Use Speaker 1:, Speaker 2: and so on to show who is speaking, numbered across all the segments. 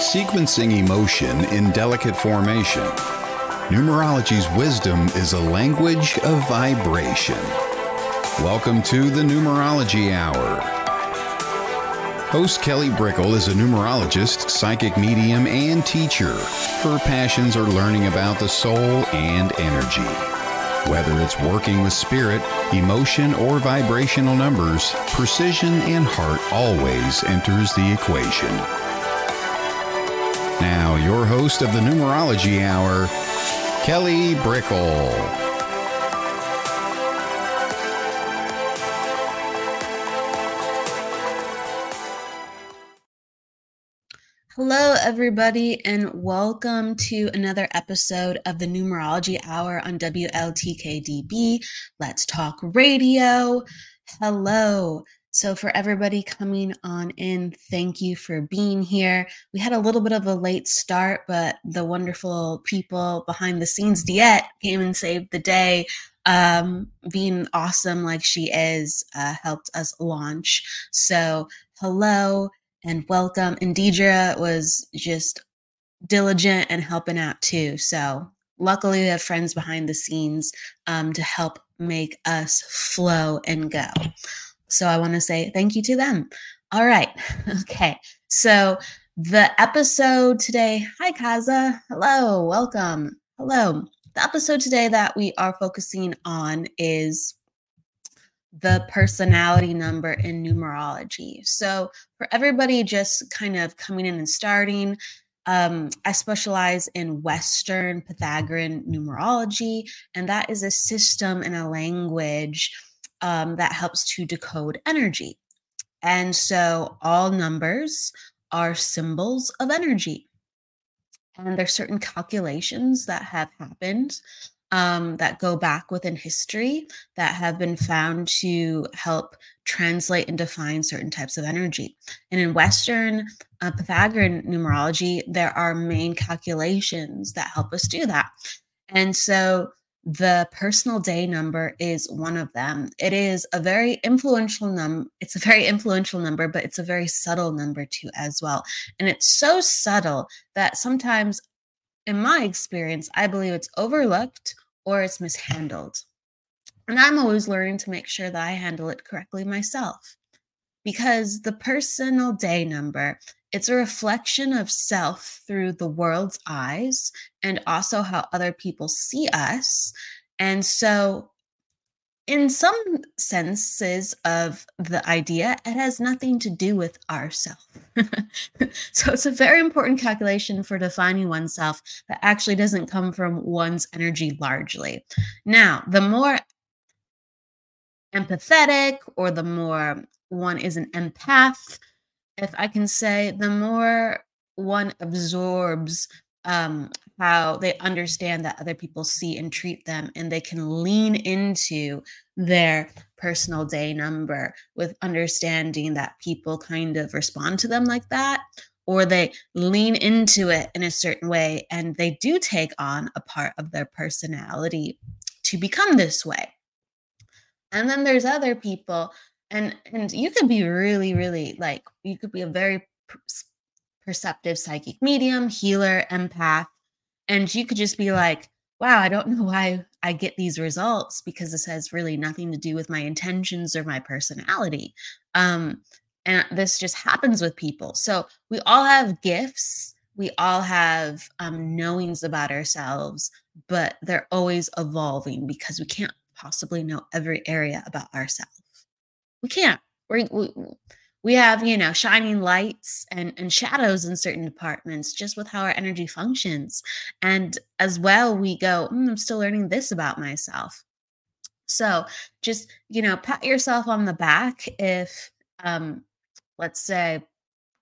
Speaker 1: sequencing emotion in delicate formation. Numerology's wisdom is a language of vibration. Welcome to the Numerology Hour. Host Kelly Brickle is a numerologist, psychic medium, and teacher. Her passions are learning about the soul and energy. Whether it's working with spirit, emotion, or vibrational numbers, precision and heart always enters the equation. Now, your host of the Numerology Hour, Kelly Brickle.
Speaker 2: Hello, everybody, and welcome to another episode of the Numerology Hour on WLTKDB. Let's Talk Radio. Hello. So, for everybody coming on in, thank you for being here. We had a little bit of a late start, but the wonderful people behind the scenes, Diet, came and saved the day. Um, being awesome like she is, uh, helped us launch. So, hello and welcome. And Deidre was just diligent and helping out too. So, luckily, we have friends behind the scenes um, to help make us flow and go. So I want to say thank you to them. All right. Okay. So the episode today, hi Kaza. Hello. Welcome. Hello. The episode today that we are focusing on is the personality number in numerology. So for everybody just kind of coming in and starting, um, I specialize in Western Pythagorean numerology, and that is a system and a language um, that helps to decode energy. And so all numbers are symbols of energy. And there's certain calculations that have happened um, that go back within history that have been found to help translate and define certain types of energy. And in Western uh, Pythagorean numerology, there are main calculations that help us do that. And so the personal day number is one of them. It is a very influential number. It's a very influential number, but it's a very subtle number too, as well. And it's so subtle that sometimes, in my experience, I believe it's overlooked or it's mishandled. And I'm always learning to make sure that I handle it correctly myself because the personal day number it's a reflection of self through the world's eyes and also how other people see us. And so, in some senses of the idea, it has nothing to do with ourself. so, it's a very important calculation for defining oneself that actually doesn't come from one's energy largely. Now, the more empathetic or the more one is an empath, if I can say, the more one absorbs um, how they understand that other people see and treat them, and they can lean into their personal day number with understanding that people kind of respond to them like that, or they lean into it in a certain way and they do take on a part of their personality to become this way. And then there's other people and and you could be really really like you could be a very perceptive psychic medium healer empath and you could just be like wow i don't know why i get these results because this has really nothing to do with my intentions or my personality. Um and this just happens with people. So we all have gifts we all have um, knowings about ourselves but they're always evolving because we can't possibly know every area about ourselves we can't. we we, we have, you know, shining lights and, and shadows in certain departments just with how our energy functions. And as well, we go, mm, I'm still learning this about myself. So just, you know, pat yourself on the back if, um, let's say,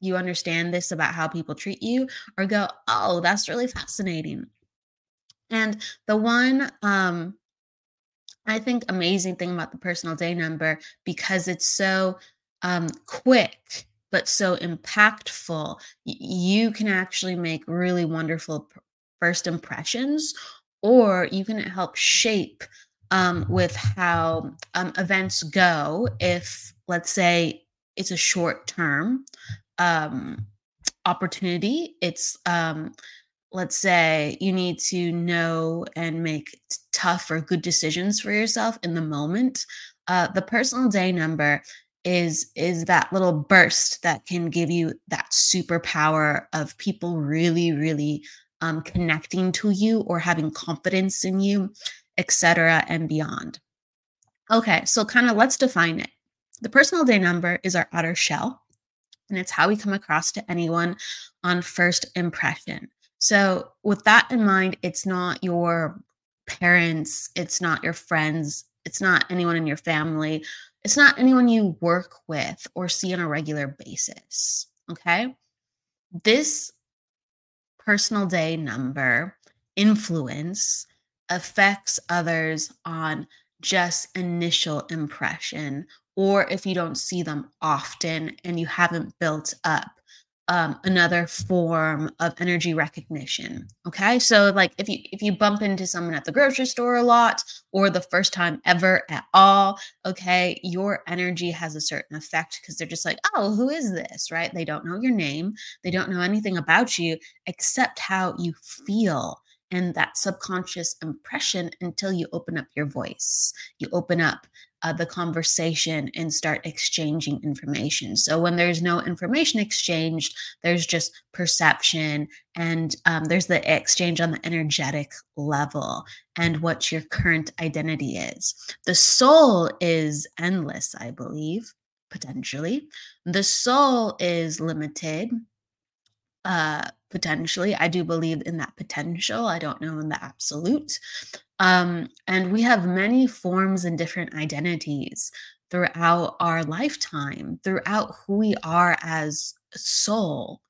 Speaker 2: you understand this about how people treat you, or go, oh, that's really fascinating. And the one um, I think amazing thing about the personal day number because it's so um, quick but so impactful. Y- you can actually make really wonderful p- first impressions, or you can help shape um, with how um, events go. If let's say it's a short term um, opportunity. It's um, let's say you need to know and make tough or good decisions for yourself in the moment. Uh, the personal day number is is that little burst that can give you that superpower of people really really um, connecting to you or having confidence in you etc and beyond okay so kind of let's define it the personal day number is our outer shell and it's how we come across to anyone on first impression so with that in mind it's not your parents it's not your friends it's not anyone in your family it's not anyone you work with or see on a regular basis. Okay. This personal day number influence affects others on just initial impression, or if you don't see them often and you haven't built up um, another form of energy recognition okay? So like if you if you bump into someone at the grocery store a lot or the first time ever at all okay your energy has a certain effect because they're just like oh who is this? Right? They don't know your name. They don't know anything about you except how you feel and that subconscious impression until you open up your voice. You open up uh, the conversation and start exchanging information. So when there's no information exchanged, there's just perception and um, there's the exchange on the energetic level and what your current identity is. The soul is endless, I believe, potentially. The soul is limited. Uh, potentially. I do believe in that potential. I don't know in the absolute. Um, and we have many forms and different identities throughout our lifetime, throughout who we are as a soul.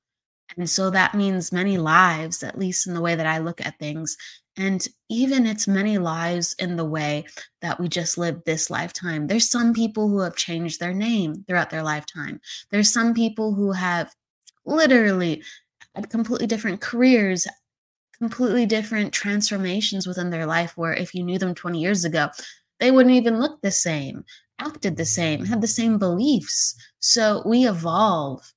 Speaker 2: And so that means many lives, at least in the way that I look at things. And even it's many lives in the way that we just live this lifetime. There's some people who have changed their name throughout their lifetime. There's some people who have literally had completely different careers, completely different transformations within their life where if you knew them 20 years ago, they wouldn't even look the same, acted the same, had the same beliefs. So we evolve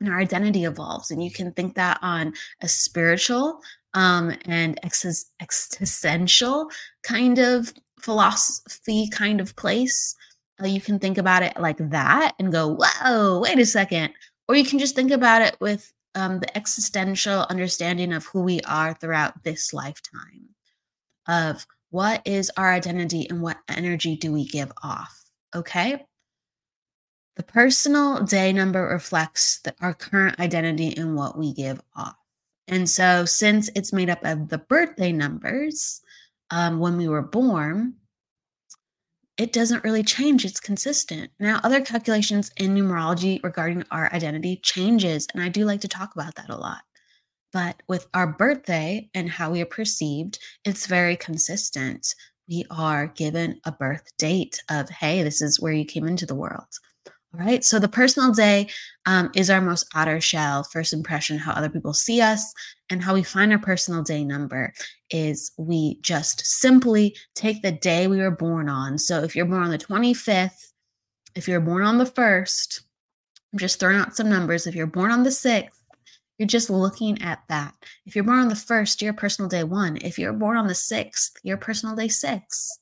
Speaker 2: and our identity evolves. And you can think that on a spiritual um, and ex- existential kind of philosophy kind of place. Uh, you can think about it like that and go, whoa, wait a second. Or you can just think about it with um, the existential understanding of who we are throughout this lifetime of what is our identity and what energy do we give off okay? The personal day number reflects the, our current identity and what we give off. And so since it's made up of the birthday numbers um, when we were born it doesn't really change it's consistent. Now other calculations in numerology regarding our identity changes and i do like to talk about that a lot. But with our birthday and how we are perceived it's very consistent. We are given a birth date of hey this is where you came into the world. All right. So the personal day um, is our most outer shell, first impression, how other people see us, and how we find our personal day number is we just simply take the day we were born on. So if you're born on the 25th, if you're born on the 1st, I'm just throwing out some numbers. If you're born on the 6th, you're just looking at that. If you're born on the 1st, you're personal day one. If you're born on the 6th, you're personal day six.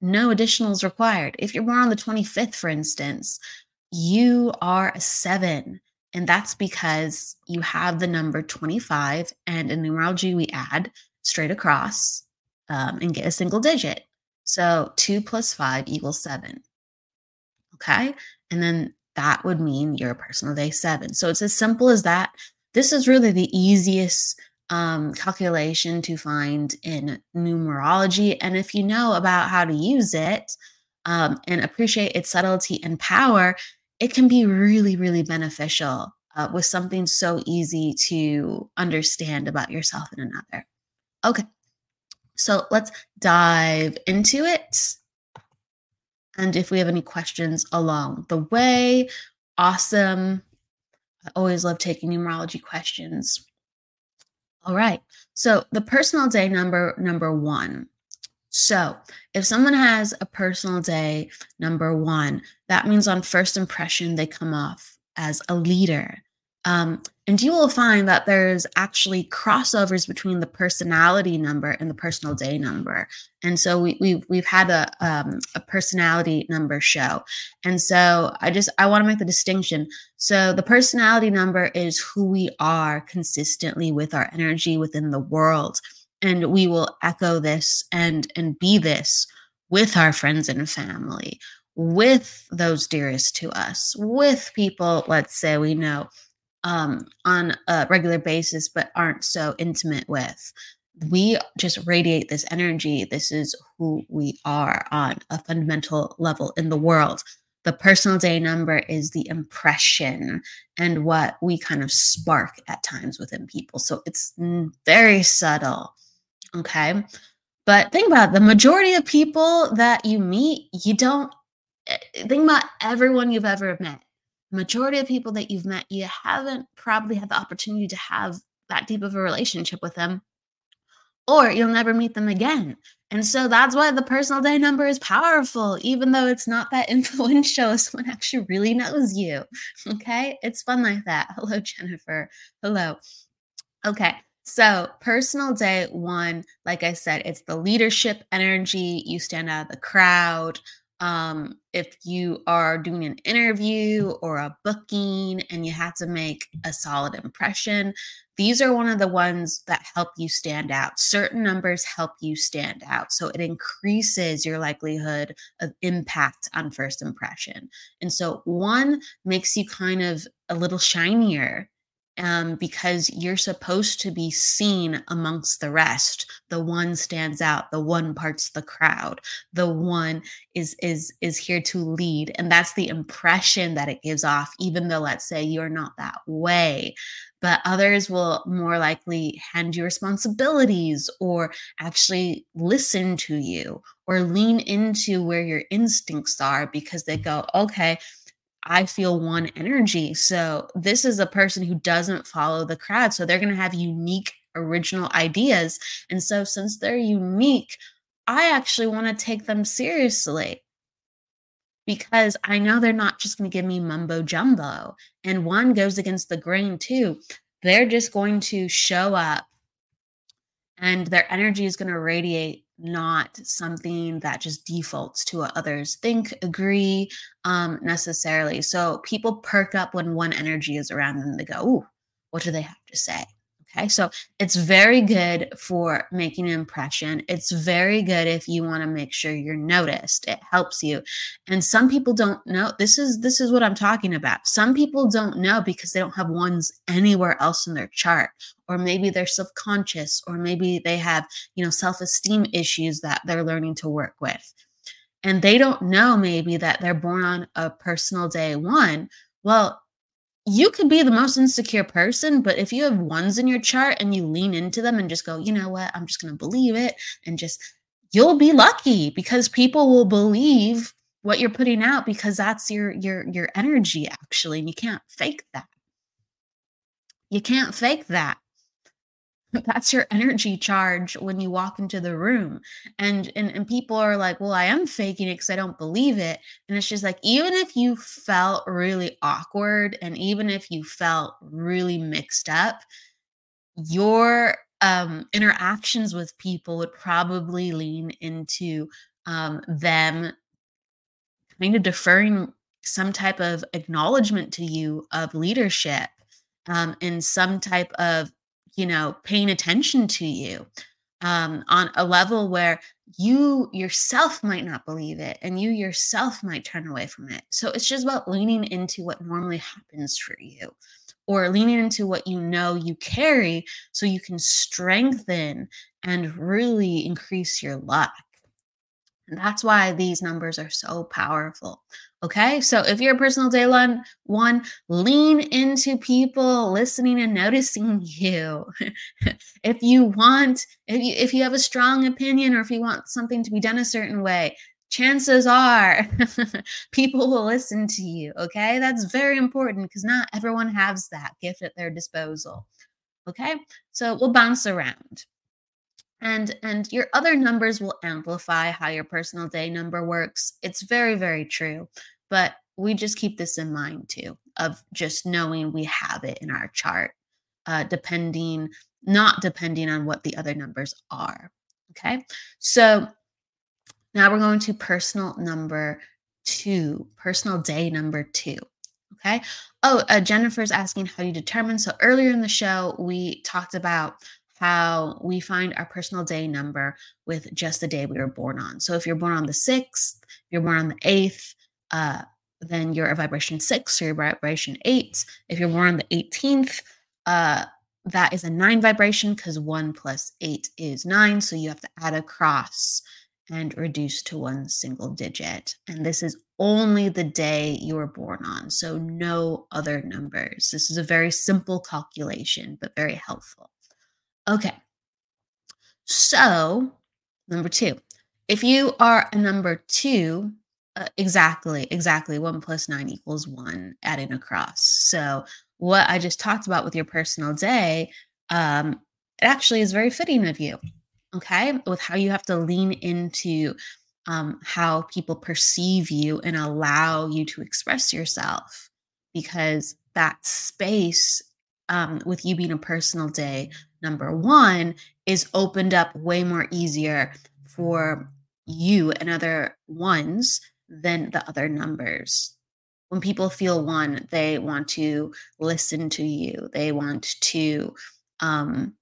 Speaker 2: No additionals required. If you're born on the 25th, for instance, you are a seven. And that's because you have the number 25, and in numerology, we add straight across um, and get a single digit. So two plus five equals seven. Okay. And then that would mean you're your personal day seven. So it's as simple as that. This is really the easiest um, calculation to find in numerology. And if you know about how to use it um, and appreciate its subtlety and power, it can be really, really beneficial uh, with something so easy to understand about yourself and another. Okay, so let's dive into it. And if we have any questions along the way, awesome. I always love taking numerology questions. All right, so the personal day number, number one. So, if someone has a personal day, number one, that means on first impression, they come off as a leader. Um, And you will find that there's actually crossovers between the personality number and the personal day number. And so we, we've we've had a um, a personality number show, and so I just I want to make the distinction. So the personality number is who we are consistently with our energy within the world, and we will echo this and and be this with our friends and family, with those dearest to us, with people, let's say we know um, on a regular basis, but aren't so intimate with. We just radiate this energy. This is who we are on a fundamental level in the world. The personal day number is the impression and what we kind of spark at times within people. So it's very subtle. Okay. But think about it, the majority of people that you meet, you don't eh, think about everyone you've ever met. Majority of people that you've met, you haven't probably had the opportunity to have that deep of a relationship with them, or you'll never meet them again. And so that's why the personal day number is powerful, even though it's not that influential. Someone actually really knows you. Okay. It's fun like that. Hello, Jennifer. Hello. Okay. So, personal day one, like I said, it's the leadership energy. You stand out of the crowd. Um, if you are doing an interview or a booking and you have to make a solid impression, these are one of the ones that help you stand out. Certain numbers help you stand out. So, it increases your likelihood of impact on first impression. And so, one makes you kind of a little shinier um, because you're supposed to be seen amongst the rest. The one stands out. The one parts the crowd. The one is is is here to lead, and that's the impression that it gives off. Even though, let's say, you're not that way, but others will more likely hand you responsibilities or actually listen to you or lean into where your instincts are because they go, okay I feel one energy. So this is a person who doesn't follow the crowd. So they're going to have unique, original ideas. And so since they're unique, I actually want to take them seriously because I know they're not just going to give me mumbo jumbo. And one goes against the grain too. They're just going to show up and their energy is going to radiate not something that just defaults to what others think, agree um, necessarily. So people perk up when one energy is around them. They go, Ooh, what do they have to say? Okay, so it's very good for making an impression. It's very good if you want to make sure you're noticed. It helps you. And some people don't know. This is this is what I'm talking about. Some people don't know because they don't have ones anywhere else in their chart or maybe they're subconscious or maybe they have, you know, self-esteem issues that they're learning to work with. And they don't know maybe that they're born on a personal day 1. Well, you could be the most insecure person, but if you have ones in your chart and you lean into them and just go, you know what, I'm just going to believe it and just, you'll be lucky because people will believe what you're putting out because that's your your your energy actually and you can't fake that. You can't fake that that's your energy charge when you walk into the room. And and, and people are like well i am faking it because i don't believe it. And it's just like even if you felt really awkward and even if you felt really mixed up your um interactions with people would probably lean into um them kind of deferring some type of acknowledgement to you of leadership um, and some type of you know, paying attention to you um, on a level where you yourself might not believe it and you yourself might turn away from it. So it's just about leaning into what normally happens for you or leaning into what you know you carry so you can strengthen and really increase your luck. And that's why these numbers are so powerful. Okay. So if you're a personal day one, one, lean into people listening and noticing you. if you want, if you if you have a strong opinion or if you want something to be done a certain way, chances are people will listen to you. Okay. That's very important because not everyone has that gift at their disposal. Okay. So we'll bounce around and and your other numbers will amplify how your personal day number works it's very very true but we just keep this in mind too, of just knowing we have it in our chart, uh, depending, not depending on what the other numbers are. Okay. So now we're going to personal number two, personal day number two. Okay. Oh, uh, Jennifer's asking how you determine. So earlier in the show, we talked about how we find our personal day number with just the day we were born on. So if you're born on the 6th, you're born on the 8th, uh, then you're a vibration 6 or vibration 8. If you're born on the 18th, uh, that is a 9 vibration because 1 plus 8 is 9. So you have to add a cross and reduce to one single digit. And this is only the day you were born on. So no other numbers. This is a very simple calculation, but very helpful. Okay. So, number two, if you are a number two, uh, exactly, exactly, one plus nine equals one, adding across. So, what I just talked about with your personal day, um, it actually is very fitting of you. Okay. With how you have to lean into um, how people perceive you and allow you to express yourself because that space um, with you being a personal day number one is opened up way more easier for you and other ones than the other numbers. When people feel one, they want to listen to you. They want to um,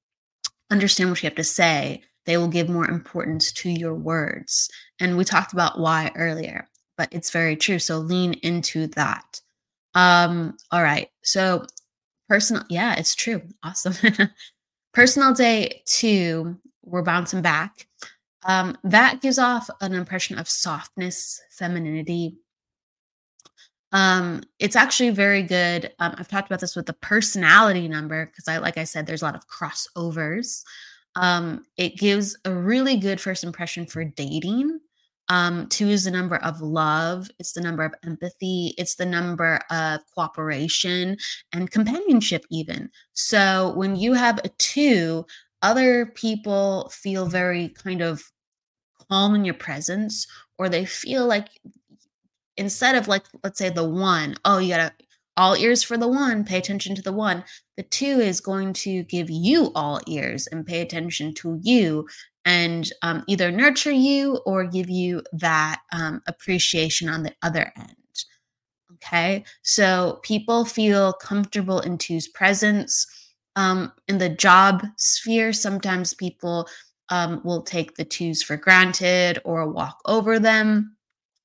Speaker 2: understand what you have to say. They will give more importance to your words. And we talked about why earlier, but it's very true. So lean into that. Um, all right. So personal, yeah, it's true. Awesome. Personal day two, we're bouncing back. Um, that gives off an impression of softness, femininity. Um, it's actually very good. Um, I've talked about this with the personality number because I, like I said, there's a lot of crossovers. Um, it gives a really good first impression for dating. Um, two is the number of love, it's the number of empathy, it's the number of cooperation and companionship, even. So when you have a two, other people feel very kind of calm in your presence, or they feel like instead of like, let's say the one, oh, you gotta all ears for the one, pay attention to the one. The two is going to give you all ears and pay attention to you and um, either nurture you or give you that um, appreciation on the other end. Okay, so people feel comfortable in two's presence. Um, in the job sphere, sometimes people um, will take the twos for granted or walk over them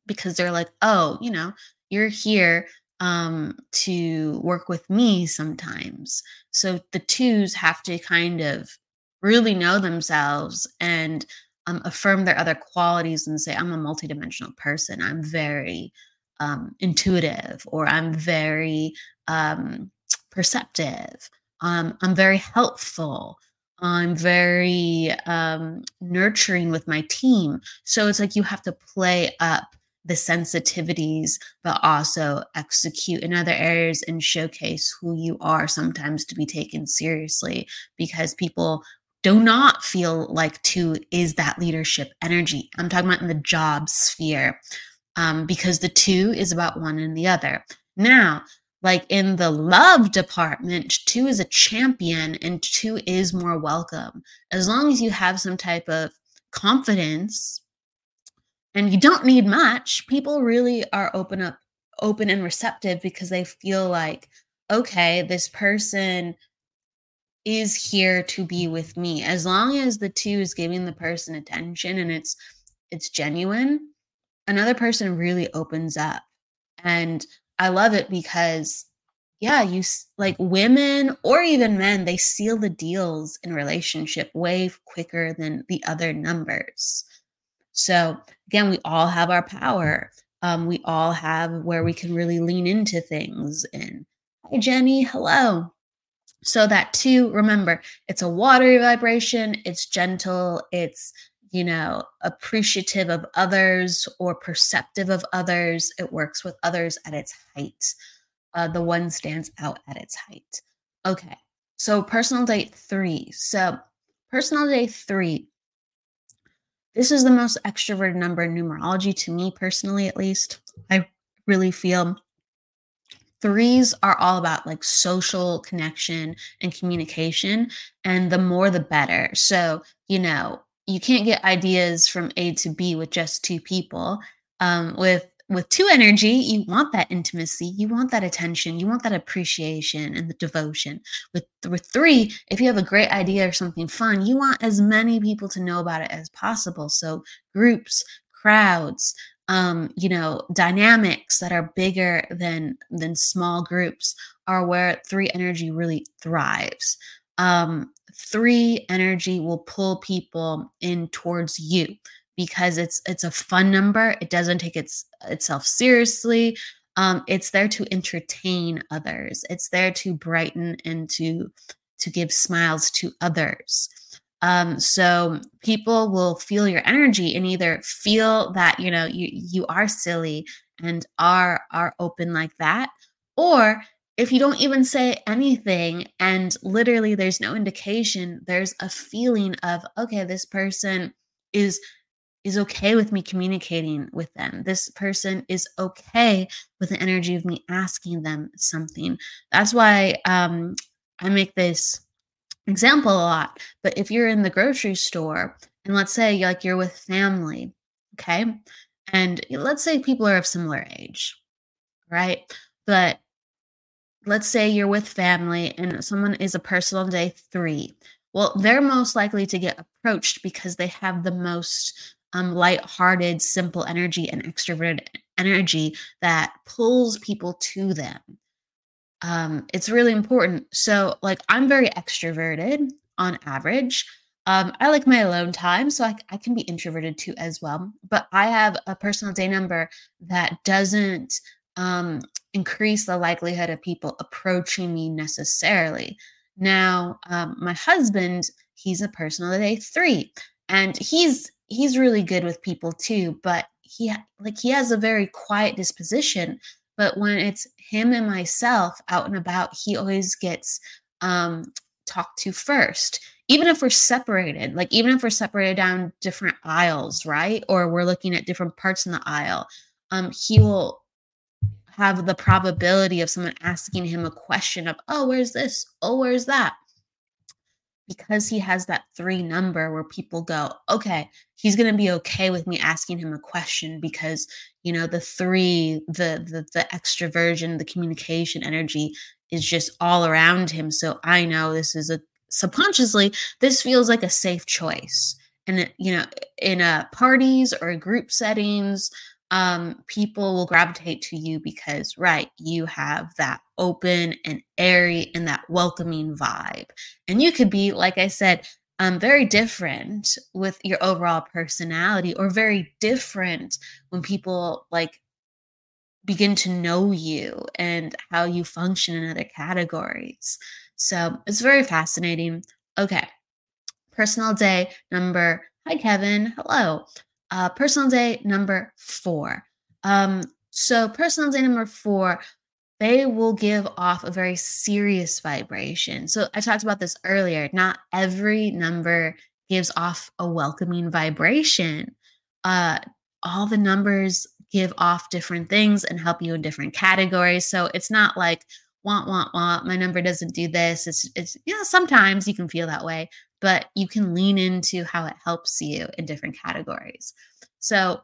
Speaker 2: because they're like, oh, you know, you're here um, to work with me sometimes. So the twos have to kind of really know themselves and um, affirm their other qualities and say, I'm a multidimensional person. I'm very um, intuitive or I'm very um, perceptive. Um, I'm very helpful. I'm very um, nurturing with my team. So it's like you have to play up the sensitivities, but also execute in other areas and showcase who you are sometimes to be taken seriously because people do not feel like two is that leadership energy. I'm talking about in the job sphere um, because the two is about one and the other. Now, like in the love department, two is a champion and two is more welcome. As long as you have some type of confidence and you don't need much, people really are open up open and receptive because they feel like okay, this person is here to be with me. As long as the two is giving the person attention and it's it's genuine another person really opens up. And i love it because yeah you like women or even men they seal the deals in relationship way quicker than the other numbers so again we all have our power um, we all have where we can really lean into things and hi jenny hello so that too, remember, it's a watery vibration, it's gentle, it's you know, appreciative of others or perceptive of others. It works with others at its height. Uh, the one stands out at its height. Okay, so personal date three. So, personal day three, this is the most extroverted number in numerology to me personally, at least. I really feel threes are all about like social connection and communication and the more the better so you know you can't get ideas from a to b with just two people um, with with two energy you want that intimacy you want that attention you want that appreciation and the devotion. With with three if you have a great idea or something fun you want as many people to know about it as possible. So groups crowds um, you know dynamics that are bigger than than small groups are where three energy really thrives. Um, three energy will pull people in towards you because it's it's a fun number. It doesn't take its itself seriously. Um, it's there to entertain others. It's there to brighten and to to give smiles to others. Um, so people will feel your energy and either feel that you know you you are silly and are are open like that, or if you don't even say anything and literally there's no indication, there's a feeling of okay, this person is is okay with me communicating with them. This person is okay with the energy of me asking them something. That's why um, I make this example a lot. But if you're in the grocery store and let's say like you're with family, okay? And let's say people are of similar age, right? But let's say you're with family and someone is a person on day three. Well, they're most likely to get approached because they have the most um, light-hearted, simple energy and extroverted energy that pulls people to them um, it's really important. So, like, I'm very extroverted on average. Um, I like my alone time, so I, I can be introverted too as well. But I have a personal day number that doesn't um, increase the likelihood of people approaching me necessarily. Now, um, my husband, he's a personal day three, and he's he's really good with people too. But he like he has a very quiet disposition. But when it's him and myself out and about, he always gets um, talked to first. Even if we're separated, like even if we're separated down different aisles, right? Or we're looking at different parts in the aisle, um, he will have the probability of someone asking him a question of, oh, where's this? Oh, where's that? Because he has that three number where people go, okay, he's going to be okay with me asking him a question because, you know, the three, the, the, the extroversion, the communication energy is just all around him. So I know this is a subconsciously, this feels like a safe choice. And, you know, in a parties or group settings, um, people will gravitate to you because, right, you have that open and airy and that welcoming vibe. And you could be, like I said, um, very different with your overall personality, or very different when people like begin to know you and how you function in other categories. So it's very fascinating. Okay. Personal day number. Hi, Kevin. Hello. Uh, personal day number four. Um, so, personal day number four, they will give off a very serious vibration. So, I talked about this earlier. Not every number gives off a welcoming vibration. Uh, all the numbers give off different things and help you in different categories. So, it's not like, want, want, want, my number doesn't do this. It's, it's, you know, sometimes you can feel that way, but you can lean into how it helps you in different categories. So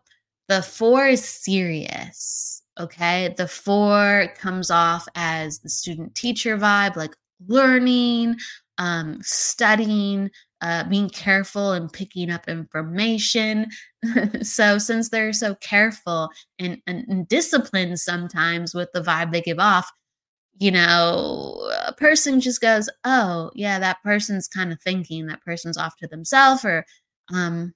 Speaker 2: the four is serious. Okay. The four comes off as the student teacher vibe, like learning, um, studying, uh, being careful and picking up information. so, since they're so careful and, and, and disciplined sometimes with the vibe they give off, you know, a person just goes, oh, yeah, that person's kind of thinking that person's off to themselves, or um,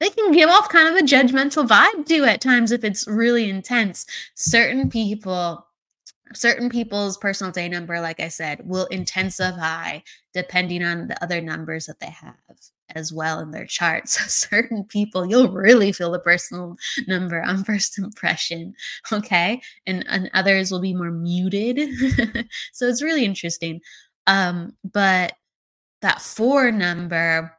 Speaker 2: they can give off kind of a judgmental vibe too at times if it's really intense. Certain people, certain people's personal day number, like I said, will intensify depending on the other numbers that they have as well in their chart. So certain people, you'll really feel the personal number on first impression. Okay. And, and others will be more muted. so it's really interesting. Um, but that four number,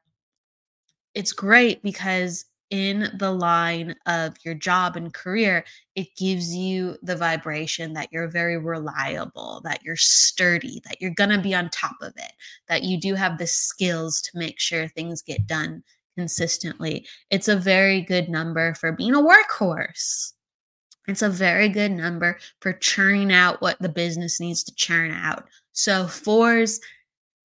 Speaker 2: it's great because in the line of your job and career, it gives you the vibration that you're very reliable, that you're sturdy, that you're going to be on top of it, that you do have the skills to make sure things get done consistently. It's a very good number for being a workhorse. It's a very good number for churning out what the business needs to churn out. So, fours,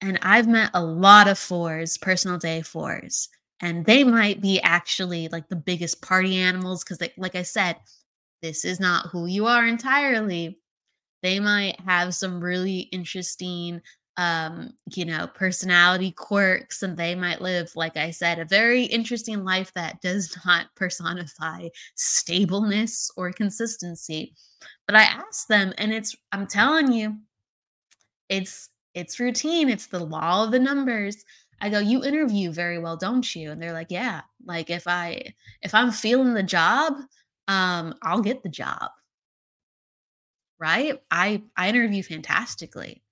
Speaker 2: and I've met a lot of fours, personal day fours, and they might be actually like the biggest party animals because, like I said, this is not who you are entirely. They might have some really interesting um, you know, personality quirks, and they might live, like I said, a very interesting life that does not personify stableness or consistency. But I asked them, and it's, I'm telling you, it's it's routine, it's the law of the numbers. I go, you interview very well, don't you? And they're like, yeah. Like if I if I'm feeling the job, um, I'll get the job. Right? I I interview fantastically.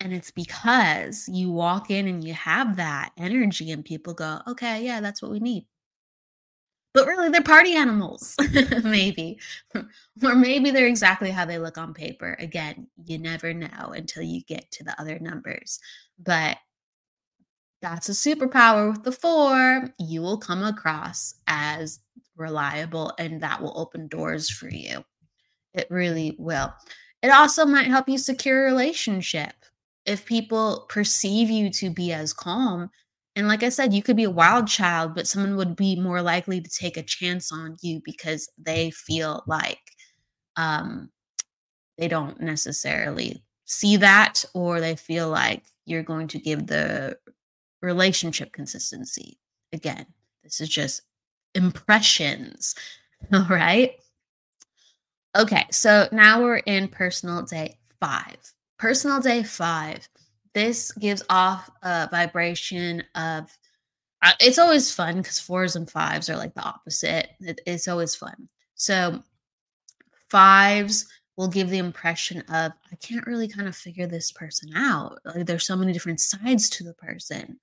Speaker 2: And it's because you walk in and you have that energy, and people go, okay, yeah, that's what we need. But really, they're party animals, maybe. or maybe they're exactly how they look on paper. Again, you never know until you get to the other numbers. But that's a superpower with the four. You will come across as reliable, and that will open doors for you. It really will. It also might help you secure a relationship if people perceive you to be as calm and like i said you could be a wild child but someone would be more likely to take a chance on you because they feel like um they don't necessarily see that or they feel like you're going to give the relationship consistency again this is just impressions all right okay so now we're in personal day 5 Personal day five. This gives off a vibration of. Uh, it's always fun because fours and fives are like the opposite. It, it's always fun. So fives will give the impression of I can't really kind of figure this person out. Like there's so many different sides to the person.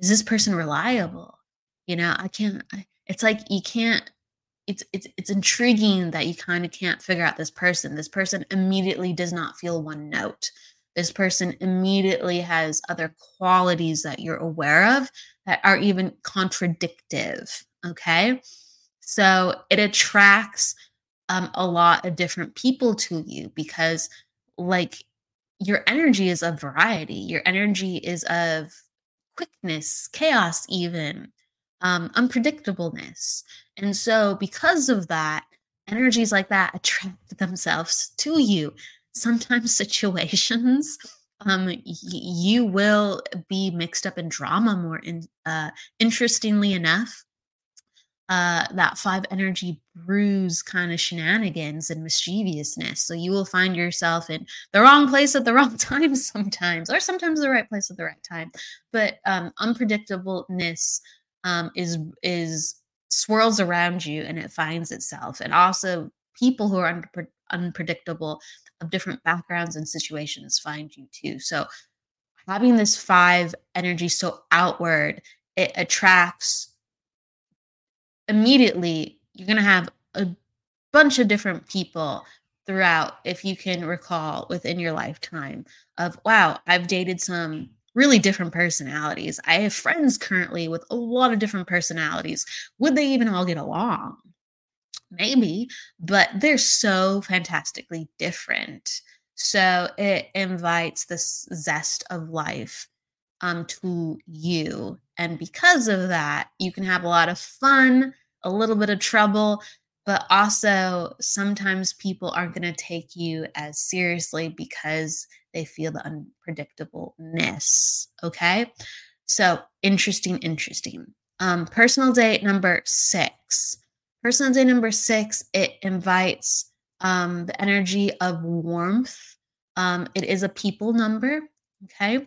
Speaker 2: Is this person reliable? You know, I can't. I, it's like you can't it's it's it's intriguing that you kind of can't figure out this person. This person immediately does not feel one note. This person immediately has other qualities that you're aware of that are even contradictive. Okay. So it attracts um, a lot of different people to you because, like, your energy is of variety. Your energy is of quickness, chaos, even um, unpredictableness. And so, because of that, energies like that attract themselves to you. Sometimes situations, um, y- you will be mixed up in drama more. In, uh, interestingly enough, uh, that five energy brews kind of shenanigans and mischievousness. So you will find yourself in the wrong place at the wrong time sometimes, or sometimes the right place at the right time. But um, unpredictableness um, is is swirls around you and it finds itself and also people who are unpre- unpredictable of different backgrounds and situations find you too so having this five energy so outward it attracts immediately you're going to have a bunch of different people throughout if you can recall within your lifetime of wow i've dated some really different personalities. I have friends currently with a lot of different personalities. Would they even all get along? Maybe, but they're so fantastically different. So it invites this zest of life um, to you. And because of that, you can have a lot of fun, a little bit of trouble, but also sometimes people aren't going to take you as seriously because they feel the unpredictableness. Okay. So interesting, interesting. Um, personal date number six. Personal day number six, it invites um, the energy of warmth. Um, it is a people number. Okay.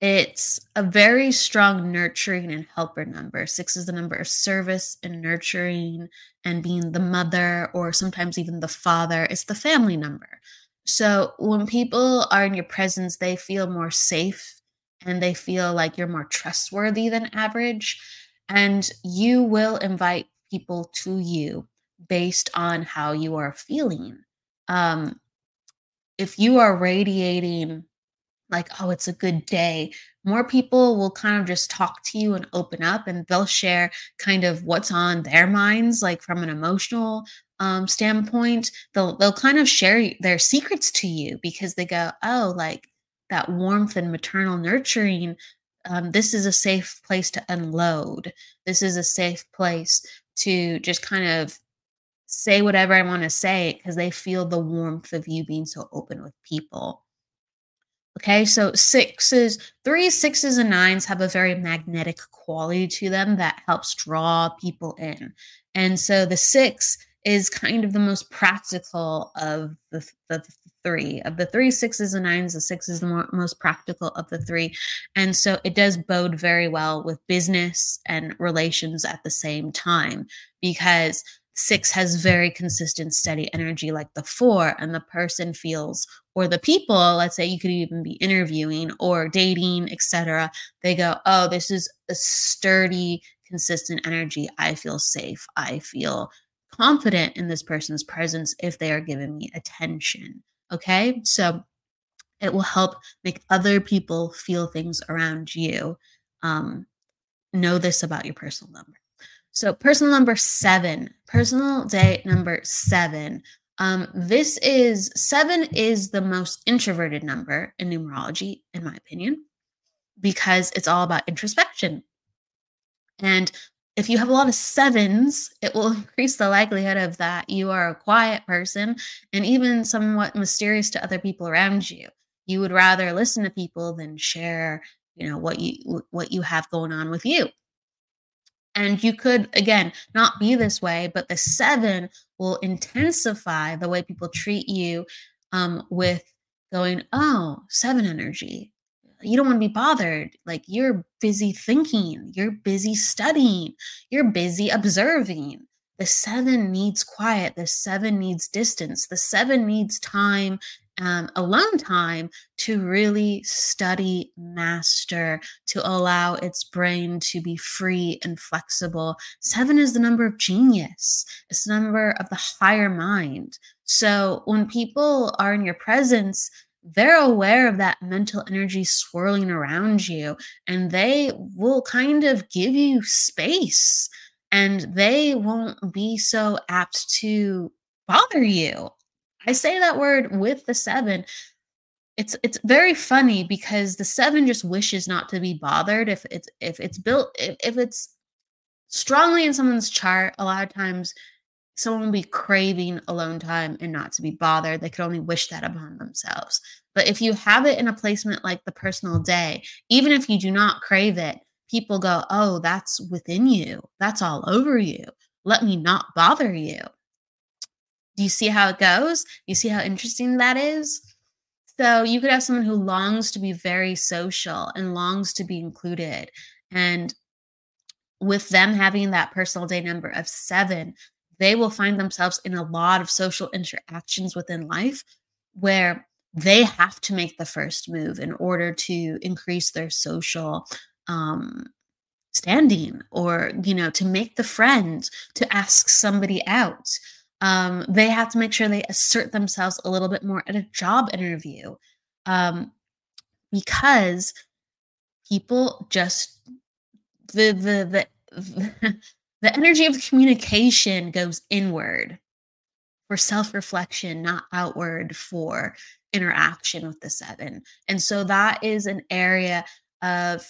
Speaker 2: It's a very strong nurturing and helper number. Six is the number of service and nurturing and being the mother or sometimes even the father. It's the family number. So when people are in your presence, they feel more safe and they feel like you're more trustworthy than average. and you will invite people to you based on how you are feeling. Um, if you are radiating like, oh, it's a good day, more people will kind of just talk to you and open up and they'll share kind of what's on their minds, like from an emotional um, standpoint. They'll they'll kind of share their secrets to you because they go, oh, like that warmth and maternal nurturing. Um, this is a safe place to unload. This is a safe place to just kind of say whatever I want to say because they feel the warmth of you being so open with people. Okay, so sixes, three, sixes, and nines have a very magnetic quality to them that helps draw people in. And so the six is kind of the most practical of the, the, the three. Of the three sixes and nines, the six is the more, most practical of the three. And so it does bode very well with business and relations at the same time because six has very consistent steady energy like the four and the person feels or the people let's say you could even be interviewing or dating etc they go oh this is a sturdy consistent energy. I feel safe. I feel confident in this person's presence if they are giving me attention. Okay? So it will help make other people feel things around you um, know this about your personal number. So, personal number seven, personal day number seven. Um, this is seven is the most introverted number in numerology, in my opinion, because it's all about introspection. And if you have a lot of sevens, it will increase the likelihood of that you are a quiet person and even somewhat mysterious to other people around you. You would rather listen to people than share, you know, what you what you have going on with you. And you could, again, not be this way, but the seven will intensify the way people treat you um, with going, oh, seven energy. You don't want to be bothered. Like you're busy thinking, you're busy studying, you're busy observing. The seven needs quiet. The seven needs distance. The seven needs time um, alone time to really study, master, to allow its brain to be free and flexible. Seven is the number of genius, it's the number of the higher mind. So when people are in your presence, they're aware of that mental energy swirling around you and they will kind of give you space and they won't be so apt to bother you I say that word with the seven. It's it's very funny because the seven just wishes not to be bothered. If it's if it's built if, if it's strongly in someone's chart, a lot of times someone will be craving alone time and not to be bothered. They could only wish that upon themselves. But if you have it in a placement like the personal day, even if you do not crave it, people go, Oh, that's within you. That's all over you. Let me not bother you. Do you see how it goes? You see how interesting that is? So you could have someone who longs to be very social and longs to be included. And with them having that personal day number of seven, they will find themselves in a lot of social interactions within life where they have to make the first move in order to increase their social um, standing or you know to make the friend to ask somebody out um, they have to make sure they assert themselves a little bit more at a job interview um, because people just the the the the energy of communication goes inward for self-reflection not outward for interaction with the seven. And so that is an area of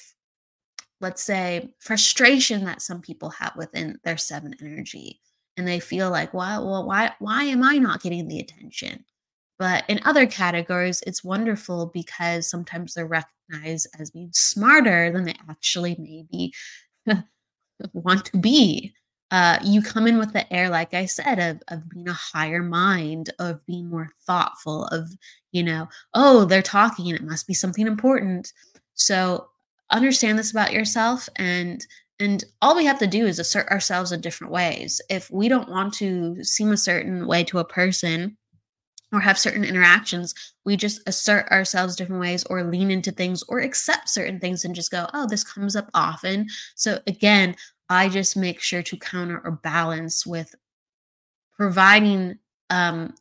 Speaker 2: let's say frustration that some people have within their seven energy and they feel like, why, well, why, why am I not getting the attention? But in other categories, it's wonderful because sometimes they're recognized as being smarter than they actually maybe want to be. Uh, you come in with the air, like I said, of, of being a higher mind, of being more thoughtful, of, you know, oh, they're talking, and it must be something important. So understand this about yourself and and all we have to do is assert ourselves in different ways. If we don't want to seem a certain way to a person or have certain interactions, we just assert ourselves different ways or lean into things or accept certain things and just go, oh, this comes up often. So again, I just make sure to counter or balance with providing um,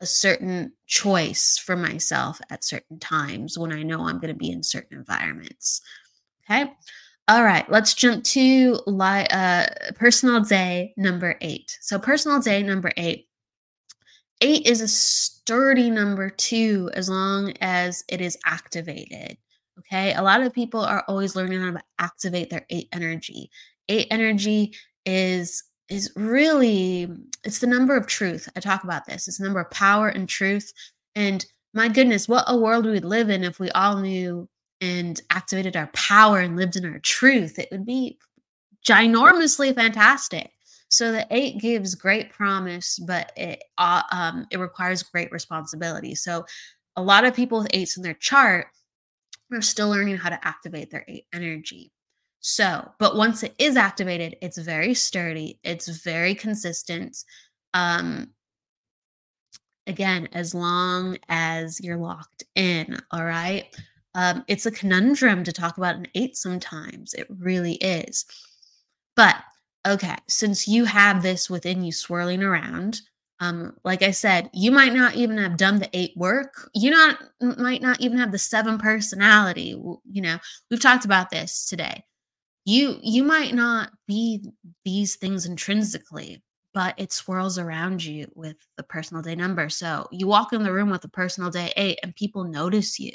Speaker 2: a certain choice for myself at certain times when I know I'm going to be in certain environments. Okay. All right, let's jump to li- uh, personal day number eight. So, personal day number eight. Eight is a sturdy number too as long as it is activated. Okay. A lot of people are always learning how to activate their eight energy. Eight energy is is really it's the number of truth. I talk about this. It's the number of power and truth. And my goodness, what a world we would live in if we all knew and activated our power and lived in our truth. It would be ginormously fantastic. So the eight gives great promise, but it uh, um, it requires great responsibility. So a lot of people with eights in their chart are still learning how to activate their eight energy. So, but once it is activated, it's very sturdy, it's very consistent. Um, again, as long as you're locked in, all right? Um, it's a conundrum to talk about an eight sometimes. It really is. But okay, since you have this within you swirling around, um, like I said, you might not even have done the eight work. You not might not even have the seven personality. You know, we've talked about this today you you might not be these things intrinsically but it swirls around you with the personal day number so you walk in the room with a personal day 8 and people notice you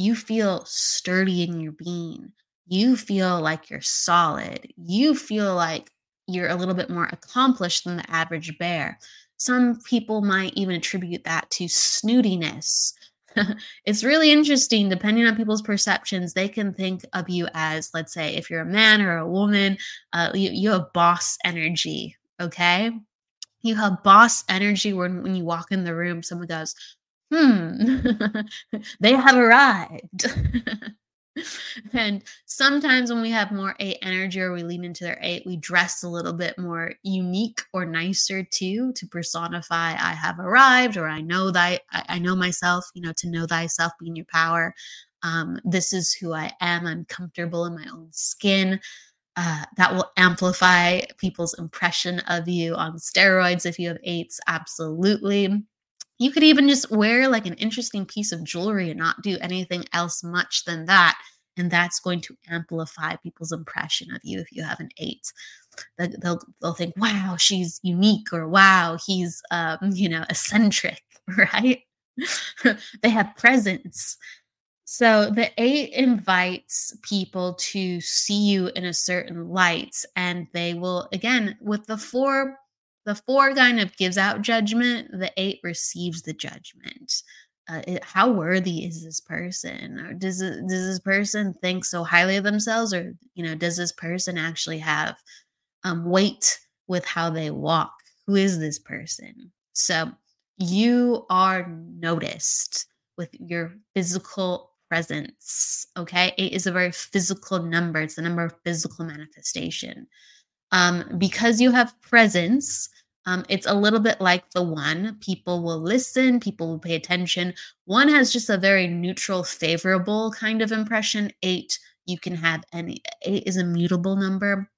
Speaker 2: you feel sturdy in your being you feel like you're solid you feel like you're a little bit more accomplished than the average bear. Some people might even attribute that to snootiness. It's really interesting depending on people's perceptions they can think of you as let's say if you're a man or a woman uh, you, you have boss energy okay? You have boss energy when, when you walk in the room someone goes hmm they have arrived and sometimes when we have more eight energy or we lean into their eight, we dress a little bit more unique or nicer too to personify I have arrived or I know thy I know myself, you know, to know thyself being your power. Um, this is who I am. I'm comfortable in my own skin. Uh, that will amplify people's impression of you on steroids if you have eights. Absolutely. You could even just wear like an interesting piece of jewelry and not do anything else much than that. And that's going to amplify people's impression of you if you have an eight. They'll, they'll think, wow, she's unique, or wow, he's, um, you know, eccentric, right? they have presence. So the eight invites people to see you in a certain light, and they will, again, with the four the four kind of gives out judgment, the eight receives the judgment. Uh, it, how worthy is this person? Or does does this person think so highly of themselves? Or you know does this person actually have um, weight with how they walk? Who is this person? So you are noticed with your physical presence okay? Eight is a very physical number. It's the number of physical manifestation um, because you have presence, um, it's a little bit like the one. People will listen, people will pay attention. One has just a very neutral, favorable kind of impression. Eight, you can have any, eight is a mutable number.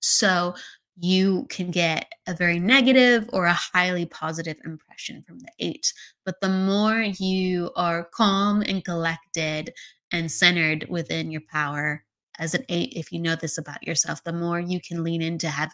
Speaker 2: So you can get a very negative or a highly positive impression from the eight. But the more you are calm and collected and centered within your power, as an eight, if you know this about yourself, the more you can lean into have,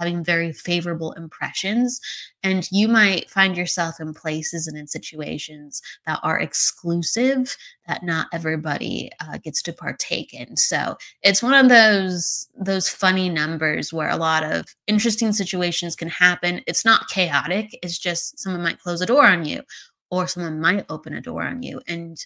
Speaker 2: having very favorable impressions. And you might find yourself in places and in situations that are exclusive that not everybody uh, gets to partake in. So it's one of those those funny numbers where a lot of interesting situations can happen. It's not chaotic. It's just someone might close a door on you, or someone might open a door on you, and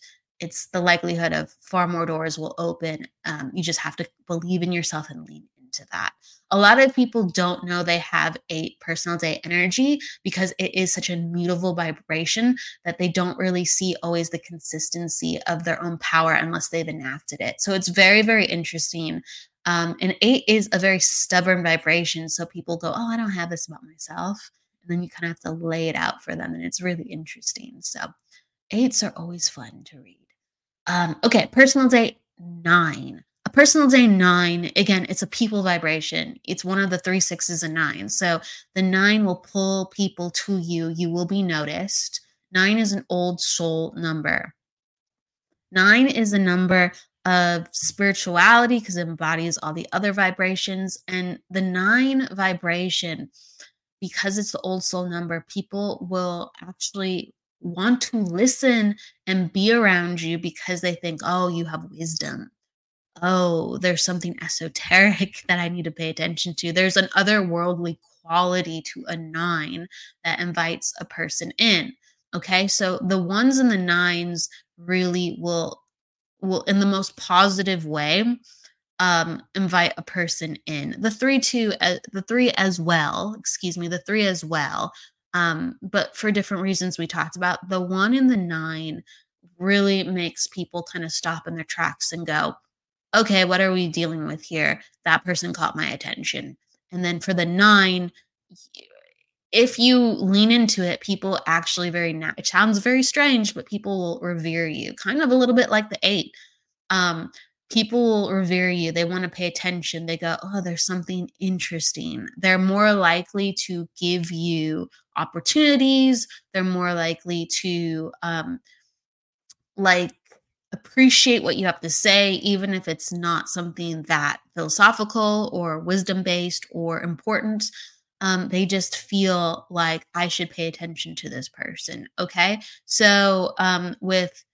Speaker 2: it's the likelihood of far more doors will open. Um, you just have to believe in yourself and lean into that. A lot of people don't know they have a personal day energy because it is such a mutable vibration that they don't really see always the consistency of their own power unless they've enacted it. So it's very, very interesting. Um, and eight is a very stubborn vibration. So people go, Oh, I don't have this about myself. And then you kind of have to lay it out for them. And it's really interesting. So eights are always fun to read. Um, okay, personal day nine. A personal day nine, again, it's a people vibration. It's one of the three sixes and nines. So the nine will pull people to you. You will be noticed. Nine is an old soul number. Nine is a number of spirituality because it embodies all the other vibrations. And the nine vibration, because it's the old soul number, people will actually want to listen and be around you because they think, oh, you have wisdom. Oh, there's something esoteric that I need to pay attention to. There's an otherworldly quality to a nine that invites a person in. Okay. So the ones and the nines really will, will in the most positive way, um, invite a person in. The three, two, uh, the three as well, excuse me, the three as well um, but for different reasons we talked about. The one in the nine really makes people kind of stop in their tracks and go, okay, what are we dealing with here? That person caught my attention. And then for the nine, if you lean into it, people actually very, na- it sounds very strange, but people will revere you, kind of a little bit like the eight. Um, people will revere you. They want to pay attention. They go, oh, there's something interesting. They're more likely to give you opportunities. They're more likely to um, like appreciate what you have to say, even if it's not something that philosophical or wisdom based or important. Um, they just feel like I should pay attention to this person. Okay. So um, with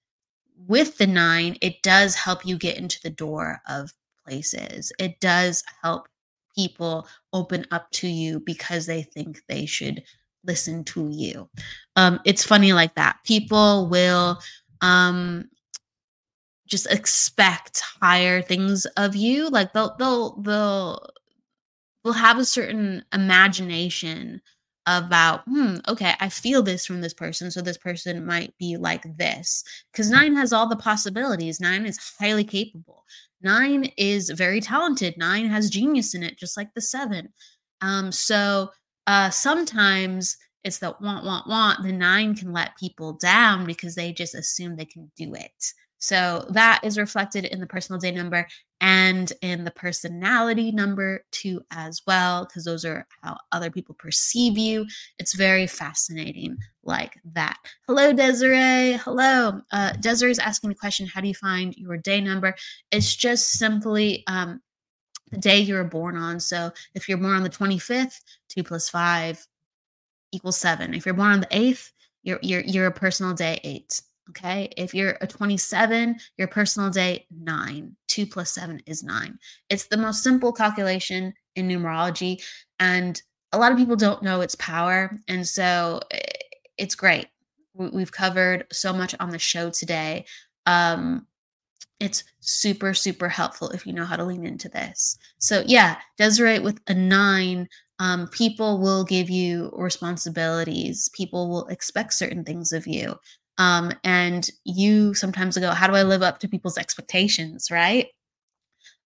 Speaker 2: with the nine, it does help you get into the door of places. It does help people open up to you because they think they should listen to you. Um, it's funny like that. People will um, just expect higher things of you. Like they'll they'll they'll they'll have a certain imagination about, hmm, okay, I feel this from this person. So this person might be like this. Because nine has all the possibilities. Nine is highly capable. Nine is very talented. Nine has genius in it, just like the seven. Um, so uh, sometimes it's the want, want, want. The nine can let people down because they just assume they can do it. So that is reflected in the personal day number and in the personality number too, as well, because those are how other people perceive you. It's very fascinating like that. Hello, Desiree. Hello. Uh, Desiree is asking the question How do you find your day number? It's just simply um, the day you were born on. So if you're born on the 25th, 2 plus 5 equals 7. If you're born on the 8th, you're, you're, you're a personal day 8. Okay. If you're a 27, your personal day, nine. Two plus seven is nine. It's the most simple calculation in numerology. And a lot of people don't know its power. And so eh, it's great. We've covered so much on the show today. Um, it's super, super helpful if you know how to lean into this. So, yeah, Desiree with a nine, um, people will give you responsibilities. People will expect certain things of you. Um, and you sometimes go, how do I live up to people's expectations, right?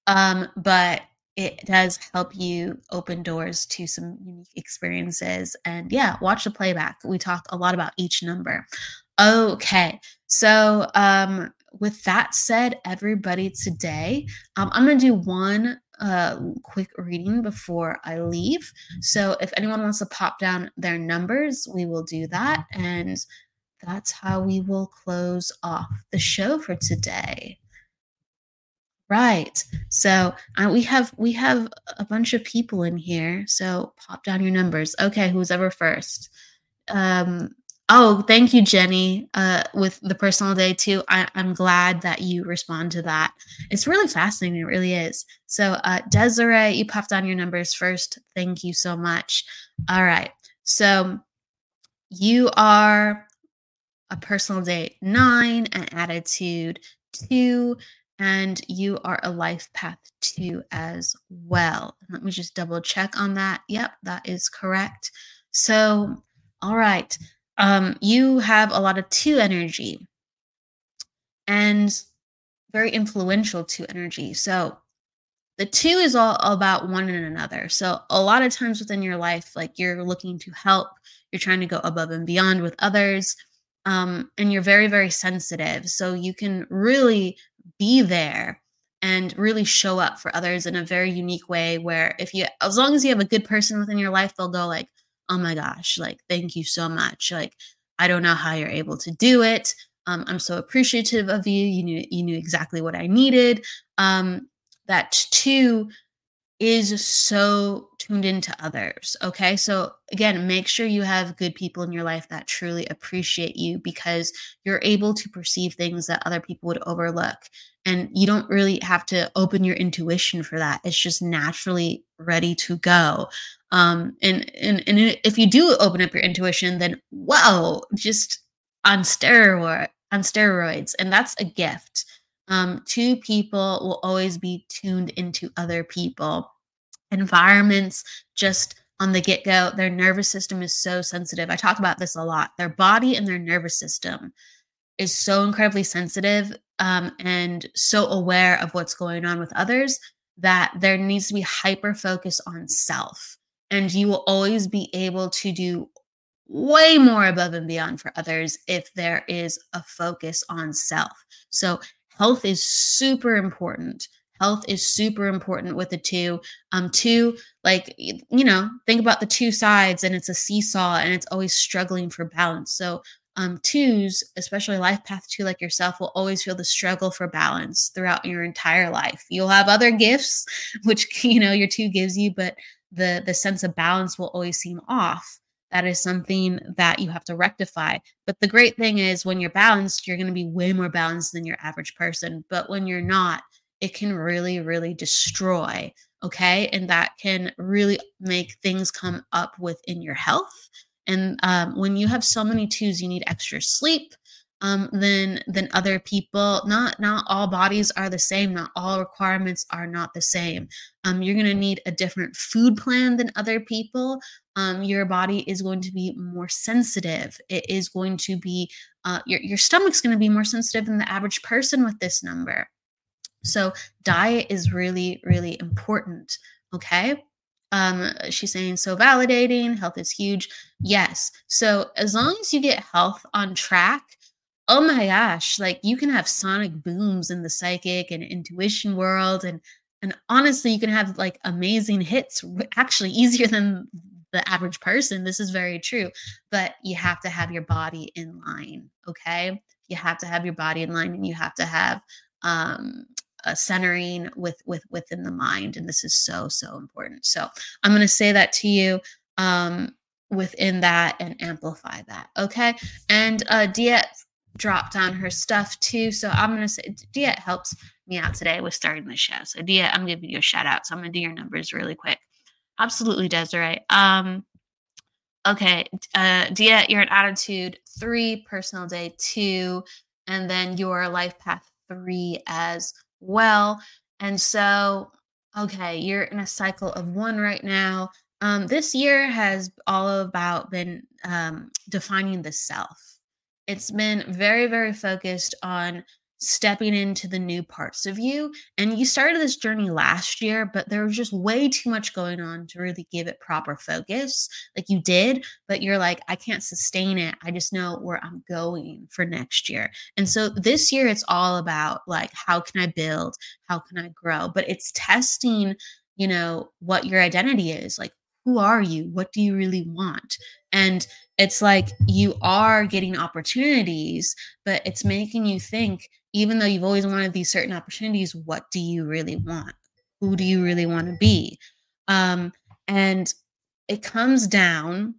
Speaker 2: Um, but it does help you open doors to some unique experiences. And yeah, watch the playback. We talk a lot about each number. Okay, so um, with that said, everybody, today um, I'm going to do one uh, quick reading before I leave. So if anyone wants to pop down their numbers, we will do that. And that's how we will close off the show for today. Right. So uh, we have we have a bunch of people in here. So pop down your numbers. Okay, who's ever first? Um, oh, thank you, Jenny. Uh, with the personal day too. I, I'm glad that you respond to that. It's really fascinating. It really is. So uh, Desiree, you popped on your numbers first. Thank you so much. All right. So you are a personal date nine, an attitude two, and you are a life path two as well. Let me just double check on that. Yep, that is correct. So, all right, um, you have a lot of two energy and very influential two energy. So, the two is all about one and another. So, a lot of times within your life, like you're looking to help, you're trying to go above and beyond with others um, and you're very very sensitive so you can really be there and really show up for others in a very unique way where if you as long as you have a good person within your life they'll go like oh my gosh like thank you so much like i don't know how you're able to do it um, i'm so appreciative of you you knew you knew exactly what i needed um, that too is so tuned into others. Okay. So, again, make sure you have good people in your life that truly appreciate you because you're able to perceive things that other people would overlook. And you don't really have to open your intuition for that. It's just naturally ready to go. Um, and, and, and if you do open up your intuition, then whoa, just on steroid, on steroids. And that's a gift um, two people will always be tuned into other people. Environments just on the get go, their nervous system is so sensitive. I talk about this a lot. Their body and their nervous system is so incredibly sensitive um, and so aware of what's going on with others that there needs to be hyper focus on self. And you will always be able to do way more above and beyond for others if there is a focus on self. So health is super important. Health is super important with the two. Um two like you know think about the two sides and it's a seesaw and it's always struggling for balance. So um twos especially life path two like yourself will always feel the struggle for balance throughout your entire life. You'll have other gifts which you know your two gives you but the the sense of balance will always seem off that is something that you have to rectify. But the great thing is when you're balanced, you're going to be way more balanced than your average person. But when you're not, it can really, really destroy. Okay. And that can really make things come up within your health. And um, when you have so many twos, you need extra sleep um, than than other people. Not not all bodies are the same. Not all requirements are not the same. Um, you're going to need a different food plan than other people. Um, your body is going to be more sensitive. It is going to be uh, your your stomach's going to be more sensitive than the average person with this number. So diet is really really important. Okay. Um, she's saying so validating. Health is huge. Yes. So as long as you get health on track, oh my gosh, like you can have sonic booms in the psychic and intuition world and and honestly you can have like amazing hits actually easier than the average person this is very true but you have to have your body in line okay? You have to have your body in line and you have to have um a centering with with within the mind and this is so so important. So i'm going to say that to you um within that and amplify that okay? And uh Dia dropped on her stuff too. So I'm gonna say Dia helps me out today with starting the show. So Dia, I'm giving you a shout out. So I'm gonna do your numbers really quick. Absolutely, Desiree. Um, okay, uh, Dia, you're an attitude three, personal day two, and then your life path three as well. And so, okay, you're in a cycle of one right now. Um, this year has all about been um, defining the self it's been very, very focused on stepping into the new parts of you. And you started this journey last year, but there was just way too much going on to really give it proper focus. Like you did, but you're like, I can't sustain it. I just know where I'm going for next year. And so this year, it's all about like, how can I build? How can I grow? But it's testing, you know, what your identity is. Like, who are you? What do you really want? And it's like you are getting opportunities, but it's making you think, even though you've always wanted these certain opportunities, what do you really want? Who do you really want to be? Um, and it comes down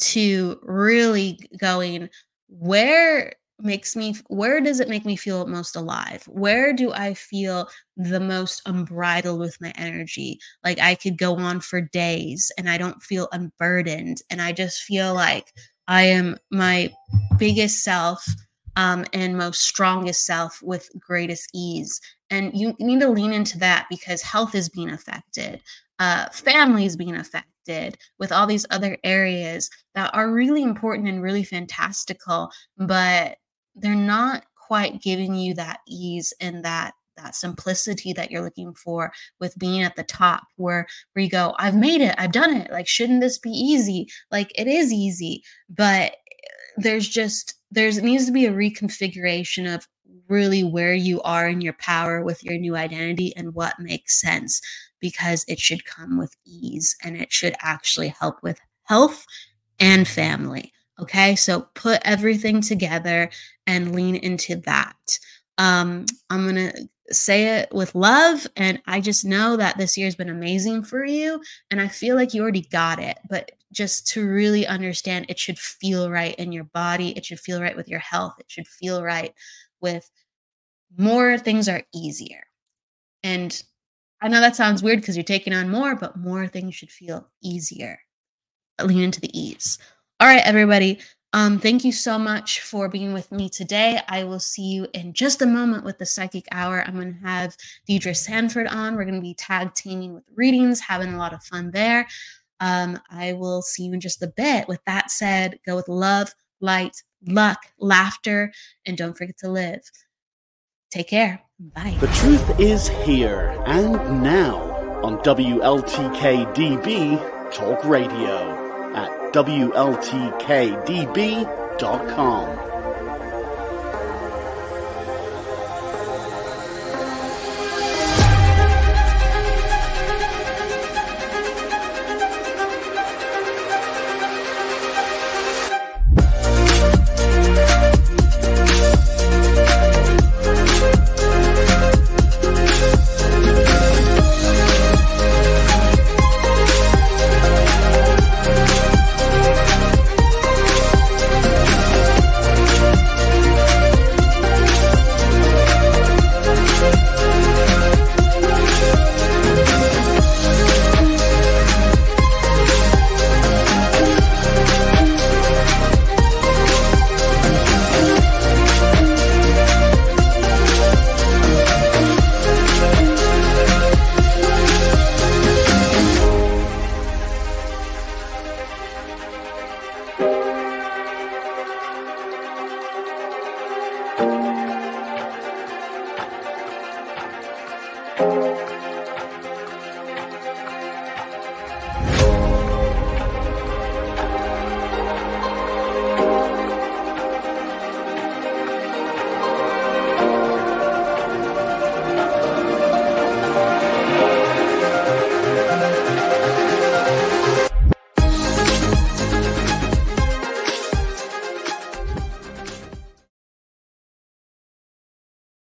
Speaker 2: to really going, where makes me where does it make me feel most alive? Where do i feel the most unbridled with my energy? Like i could go on for days and i don't feel unburdened and i just feel like i am my biggest self um, and most strongest self with greatest ease. And you need to lean into that because health is being affected uh, families being affected with all these other areas that are really important and really fantastical but they're not quite giving you that ease and that that simplicity that you're looking for with being at the top where where you go i've made it i've done it like shouldn't this be easy like it is easy but eh, there's just there's needs to be a reconfiguration of really where you are in your power with your new identity and what makes sense because it should come with ease and it should actually help with health and family. Okay, so put everything together and lean into that. Um, I'm gonna say it with love, and I just know that this year's been amazing for you, and I feel like you already got it. But just to really understand, it should feel right in your body, it should feel right with your health, it should feel right with more things are easier. And I know that sounds weird because you're taking on more, but more things should feel easier. Lean into the ease. All right, everybody. Um, thank you so much for being with me today. I will see you in just a moment with the Psychic Hour. I'm going to have Deidre Sanford on. We're going to be tag teaming with readings, having a lot of fun there. Um, I will see you in just a bit. With that said, go with love, light, luck, laughter, and don't forget to live. Take care. Bye.
Speaker 3: The truth is here and now on WLTKDB Talk Radio at WLTKDB.com.